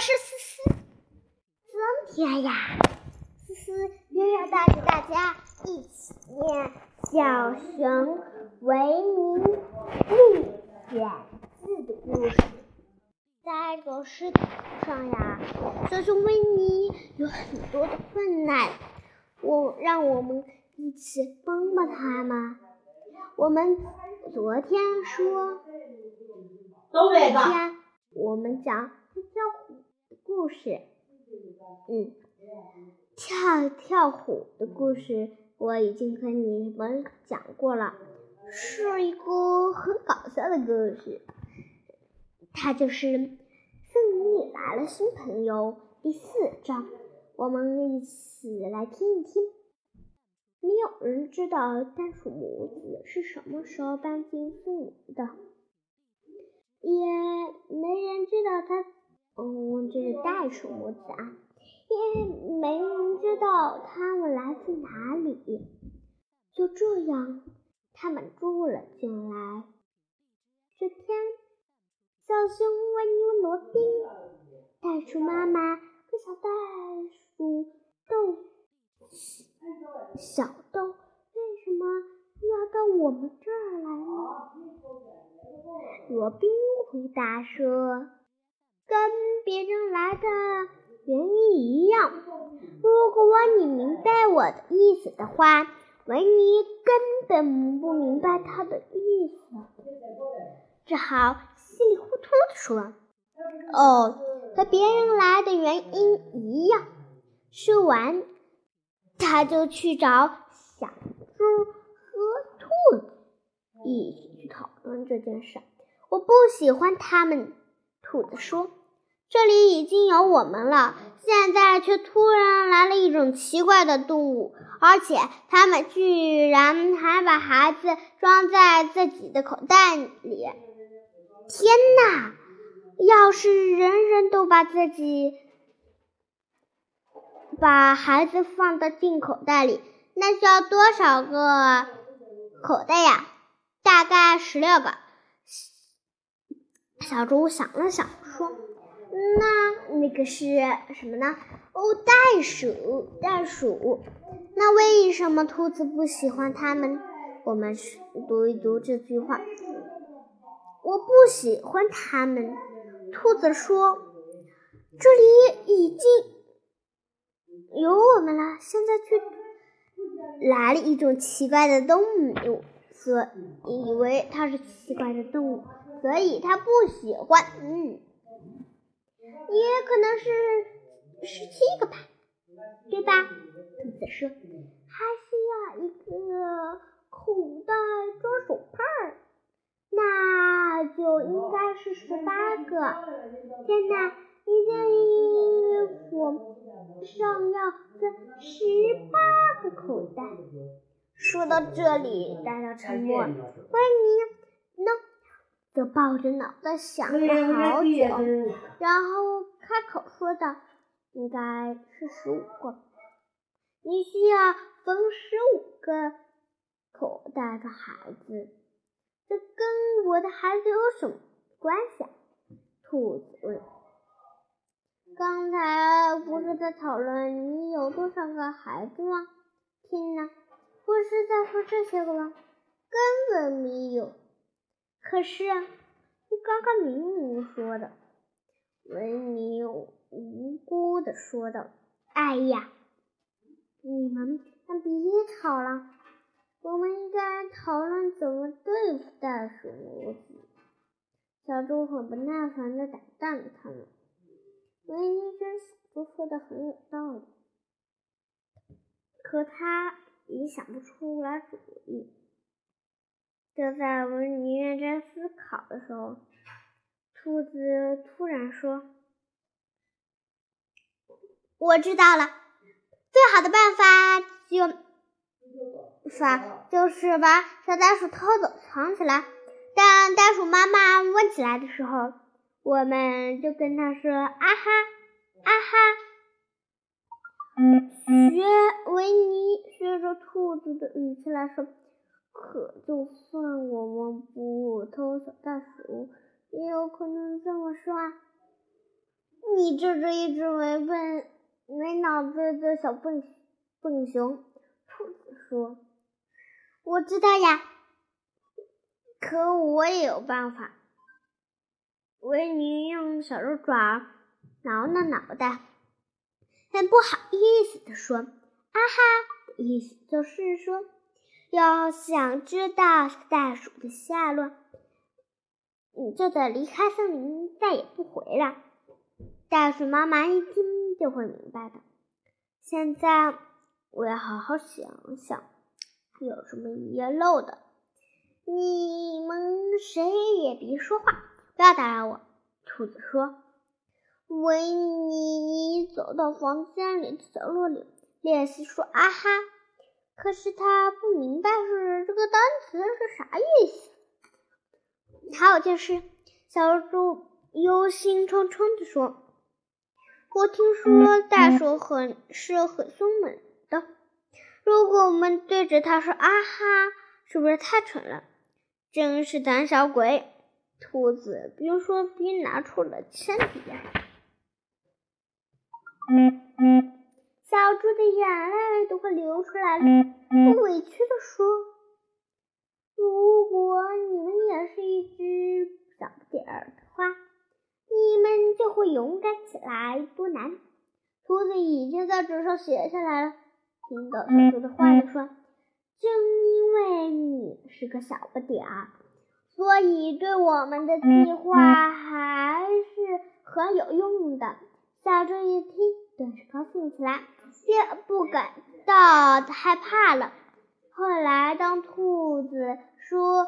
是思思。今天呀，思思又要带着大家一起念小熊维尼历险记的故事。在这个世界上呀，小熊维尼有很多的困难，我让我们一起帮帮他嘛。我们昨天说，都这今天我们讲跳跳虎的故事。嗯，跳跳虎的故事我已经和你们讲过了，是一个很搞笑的故事。它就是《森林里来了新朋友》第四章，我们一起来听一听。没有人知道袋鼠母子是什么时候搬进森林的，也没人知道它，嗯，这是袋鼠母子啊，因为没人知道他们来自哪里。就这样，他们住了进来。这天，小熊维尼罗宾、袋鼠妈妈和小袋鼠豆。小豆为什么要到我们这儿来呢？罗宾回答说：“跟别人来的原因一样。如果你明白我的意思的话，维尼根本不明白他的意思，只好稀里糊涂的说：‘哦，和别人来的原因一样。’说完。”他就去找小猪和兔子，一起去讨论这件事。我不喜欢他们，兔子说：“这里已经有我们了，现在却突然来了一种奇怪的动物，而且他们居然还把孩子装在自己的口袋里。天哪！要是人人都把自己……”把孩子放到进口袋里，那需要多少个口袋呀？大概十六个。小猪想了想，说：“那那个是什么呢？哦，袋鼠，袋鼠。那为什么兔子不喜欢它们？我们读一读这句话。我不喜欢它们。兔子说：这里已经。”有我们了，现在却来了一种奇怪的动物，所以为它是奇怪的动物，所以它不喜欢。嗯，也可能是十七个吧，对吧？兔子说，还需要一个口袋装手帕儿，那就应该是十八个。天哪，一件衣服。上要分十八个口袋。说到这里，大家沉默。维尼呢，则抱着脑袋想了好久，然后开口说道：“应该是十五个。你需要缝十五个口袋的孩子。这跟我的孩子有什么关系？”啊兔子问。刚才不是在讨论你有多少个孩子吗？天哪，不是在说这些个吗？根本没有。可是你刚刚明明说的。维尼无辜的说道：“哎呀，你们别吵了，我们应该讨论怎么对付袋鼠母子。”小猪很不耐烦的打断了他们。维尼觉得小猪说的很有道理，可他也想不出来主意。就在维尼认真思考的时候，兔子突然说：“我知道了，最好的办法就法就是把小袋鼠偷走藏起来。当袋鼠妈妈问起来的时候。”我们就跟他说：“啊哈，啊哈。”学维尼学着兔子的语气来说：“可就算我们不偷小袋鼠，也有可能这么说啊。”你这是一只没笨、没脑子的小笨笨熊。兔子说：“我知道呀，可我也有办法。”维尼用小肉爪挠挠脑袋，很不好意思地说：“啊哈！”意思就是说，要想知道袋鼠的下落，你就得离开森林，再也不回来。袋鼠妈妈一听就会明白的。现在我要好好想想，有什么遗漏的。你们谁也别说话。不要打扰我，兔子说。维尼走到房间里的角落里，练习说：“啊哈！”可是他不明白是这个单词是啥意思。还有就是，小猪忧心忡忡地说：“我听说大鼠很是很凶猛的，如果我们对着它说‘啊哈’，是不是太蠢了？真是胆小鬼！”兔子边说边拿出了铅笔，小猪的眼泪都快流出来了，委屈地说：“如果你们也是一只小不点儿的话，你们就会勇敢起来，多难！”兔子已经在纸上写下来了。听到小猪的话，就说：“正因为你是个小不点儿。”所以，对我们的计划还是很有用的。小猪一听，顿时高兴起来，先不感到害怕了。后来，当兔子说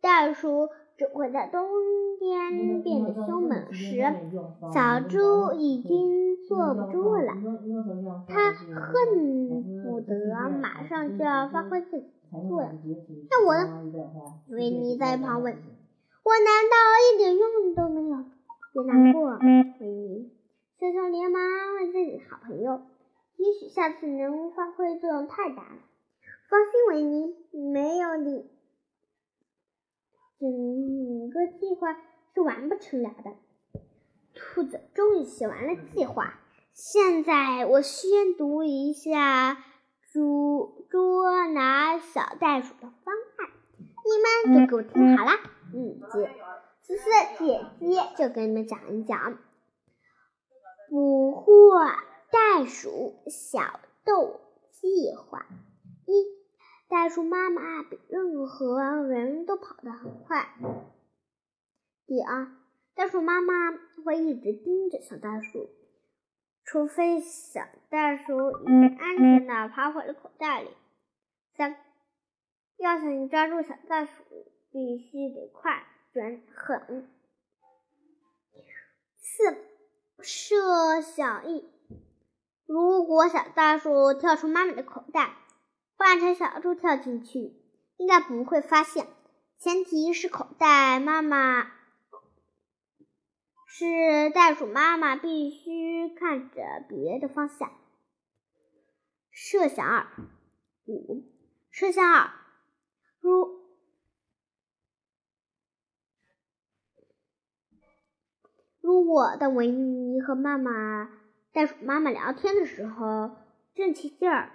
袋鼠只会在冬天变得凶猛时，小猪已经坐不住了。他恨不得马上就要发挥自己。那我呢？维尼在一旁问：“我难道一点用都没有？”别难过，维尼。小熊连忙安慰自己的好朋友：“也许下次能发挥作用太大了。”放心，维尼，没有你，整个计划是完不成了的。兔子终于写完了计划，现在我宣读一下。捉捉拿小袋鼠的方案，你们都给我听好了。嗯，姐，思思姐姐就给你们讲一讲捕获袋鼠小豆计划。一，袋鼠妈妈比任何人都跑得很快。第二，袋鼠妈妈会一直盯着小袋鼠。除非小袋鼠已经安全的爬回了口袋里。三，要想抓住小袋鼠，必须得快、准、狠。四，设想一：如果小袋鼠跳出妈妈的口袋，换成小猪跳进去，应该不会发现。前提是口袋妈妈。是袋鼠妈妈必须看着别的方向。设想二五，设想二，如如果当维尼和妈妈袋鼠妈妈聊天的时候正起劲儿，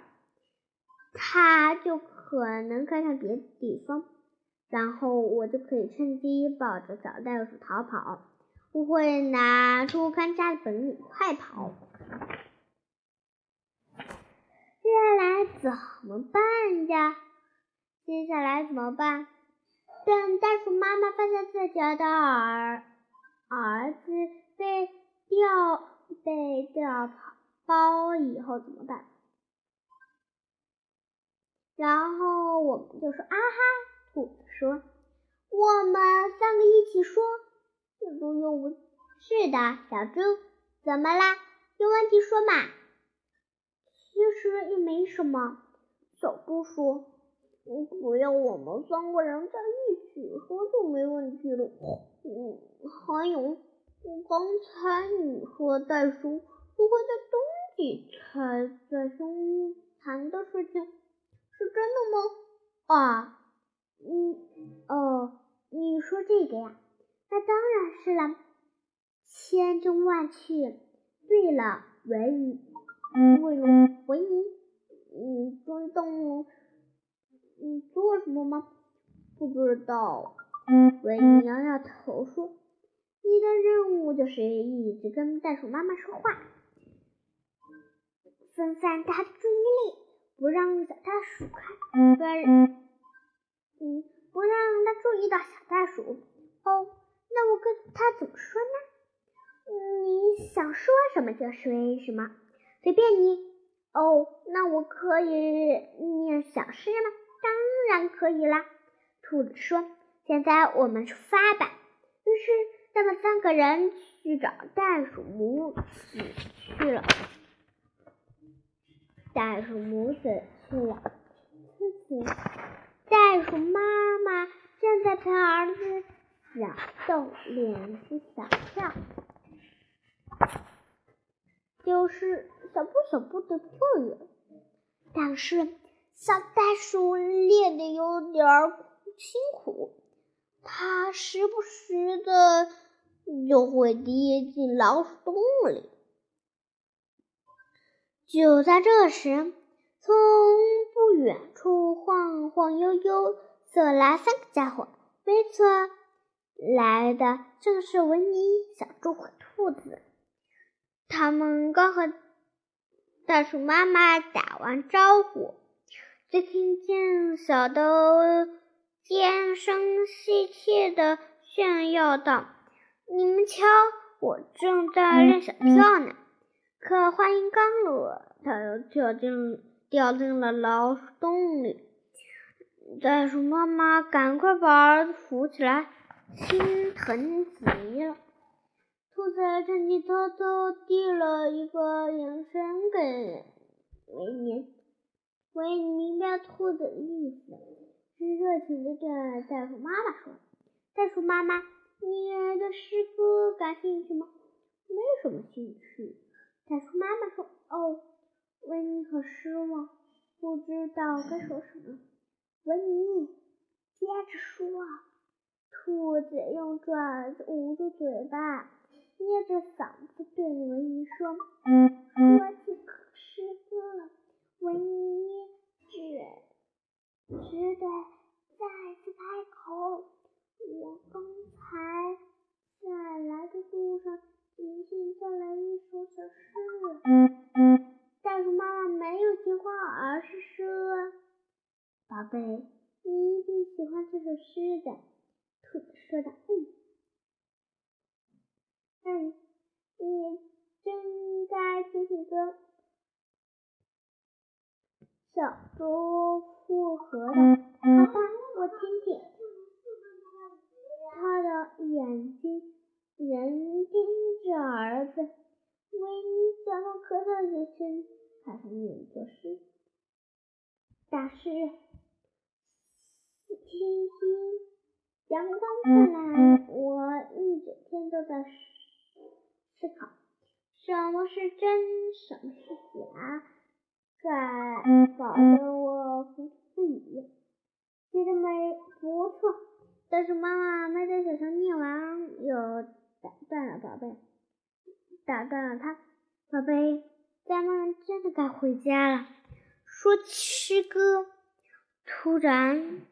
他就可能看向别的地方，然后我就可以趁机抱着小袋鼠逃跑。我会拿出看家本领，快跑！接下来怎么办呀？接下来怎么办？等袋鼠妈妈发现自己的儿儿子被掉被掉包以后怎么办？然后我们就说啊哈，兔子说，我们三个一起说。小猪又问：“是的，小猪，怎么啦？有问题说嘛。”其实也没什么。小猪说：“只要我们三个人在一起说就没问题了。”嗯，还有，刚才你说袋鼠不会在冬季才在生产的事情，是真的吗？啊，嗯，哦，你说这个呀？那当然是了，千真万确。对了，维尼，为了维尼，嗯，中动物，你，做什么吗？不知道。维尼摇摇头说：“你的任务就是一直跟袋鼠妈妈说话，分散它的注意力，不让小袋鼠看，不嗯，不让它注意到小袋鼠。哦，那我跟它怎么说呢？你想说什么就说什么，随便你。哦，那我可以念小诗吗？当然可以啦。兔子说。现在我们出发吧。于是他们三个人去找袋鼠母子去了。袋鼠母子去了。次次，袋鼠妈妈正在陪儿子小豆练习小跳，就是小步小步的跳跃。但是小袋鼠练得有点辛苦。它时不时的就会跌进老鼠洞里。就在这时，从不远处晃晃悠悠走来三个家伙。没错，来的正是维尼、小猪和兔子。他们刚和袋鼠妈妈打完招呼，就听见小豆。尖声细气的炫耀道：“你们瞧，我正在练小跳呢。”可话音刚落，他又跳进掉进了老鼠洞里。袋鼠妈妈赶快把儿子扶起来，心疼极了。兔子趁机偷偷递了一个眼神给维尼，维尼明白兔子的意思。是热情的对袋鼠妈妈说：“袋鼠妈妈，你对诗歌感兴趣吗？”“没什么兴趣。”袋鼠妈妈说。“哦，维尼很失望，不知道该说什么。”“维尼，接着说。”兔子用爪子捂住嘴巴，捏着嗓子对维尼说：“说起贝，你一定喜欢这首诗的。”兔子说道：“嗯，嗯，你真该听听歌。”小猪附和道：“不错。但是妈妈没等小熊念完，又打断了宝贝，打断了他。宝贝，咱们真的该回家了。说诗歌，突然，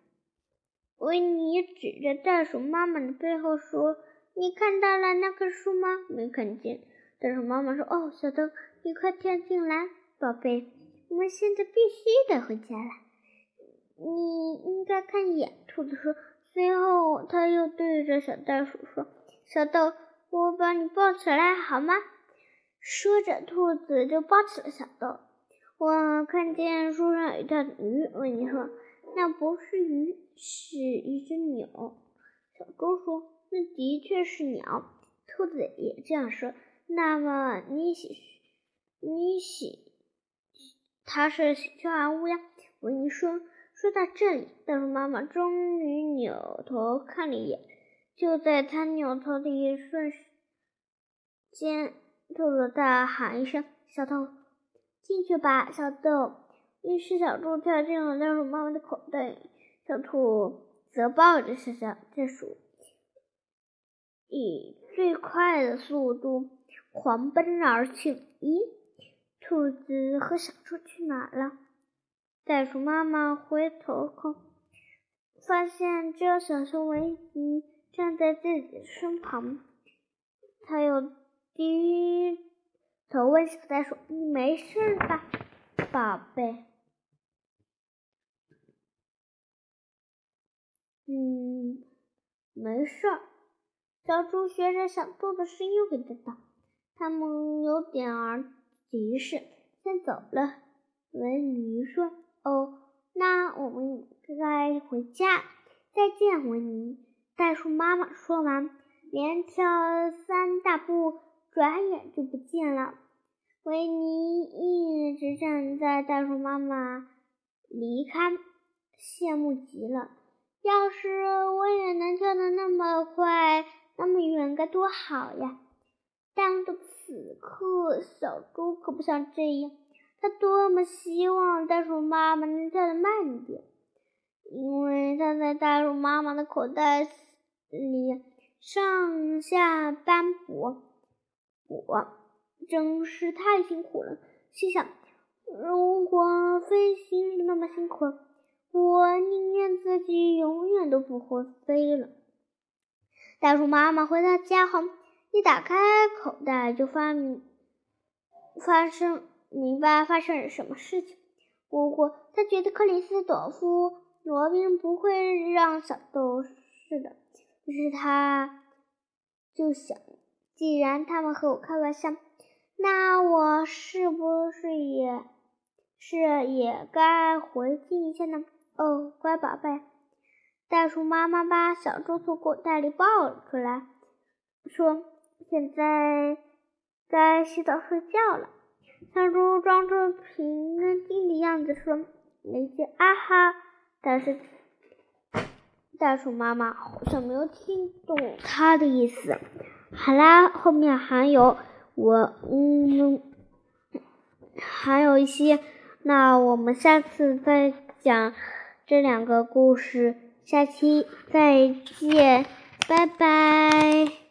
维尼指着袋鼠妈妈的背后说：“你看到了那棵树吗？”没看见。袋鼠妈妈说：“哦，小豆，你快跳进来，宝贝。”我们现在必须得回家了，你应该看一眼。兔子说。随后，他又对着小袋鼠说：“小豆，我把你抱起来好吗？”说着，兔子就抱起了小豆。我看见树上有一条鱼，维尼说：“那不是鱼，是一只鸟。”小猪说：“那的确是鸟。”兔子也这样说。那么，你喜你喜？它是喜鹊还乌鸦？维尼说：“说到这里，袋鼠妈妈终于扭头看了一眼。就在他扭头的一瞬间，兔子大喊一声：‘小豆，进去吧！’小豆。于是小猪跳进了袋鼠妈妈的口袋，小兔则抱着小小袋鼠，以最快的速度狂奔而去。咦，兔子和小猪去哪了？袋鼠妈妈回头看，发现只有小熊维尼站在自己的身旁。他又低头问小袋鼠：“你没事吧，宝贝？”“嗯，没事。”小猪学着小兔的声音回答道。他们有点儿急事，先走了。维尼说：“哦，那我们该回家。再见，维尼。”袋鼠妈妈说完。连跳三大步，转眼就不见了。维尼一直站在袋鼠妈妈离开，羡慕极了。要是我也能跳得那么快，那么远，该多好呀！但此刻，小猪可不想这样。他多么希望袋鼠妈妈能跳得慢一点，因为他在袋鼠妈妈的口袋里。上下斑驳，我真是太辛苦了。心想，如果飞行是那么辛苦，我宁愿自己永远都不会飞了。袋鼠妈妈回到家后，一打开口袋就发明发生明白发生了什么事情。不过，他觉得克里斯朵夫、罗宾不会让小豆是的。于是他就想，既然他们和我开玩笑，那我是不是也是也该回敬一下呢？哦，乖宝贝，袋鼠妈妈把小猪从口袋里抱了出来，说：“现在该洗澡睡觉了。”小猪装着平安静的样子说：“没句啊哈。”但是。袋鼠妈妈好像没有听懂他的意思。好啦，后面还有我，嗯，还有一些，那我们下次再讲这两个故事。下期再见，拜拜。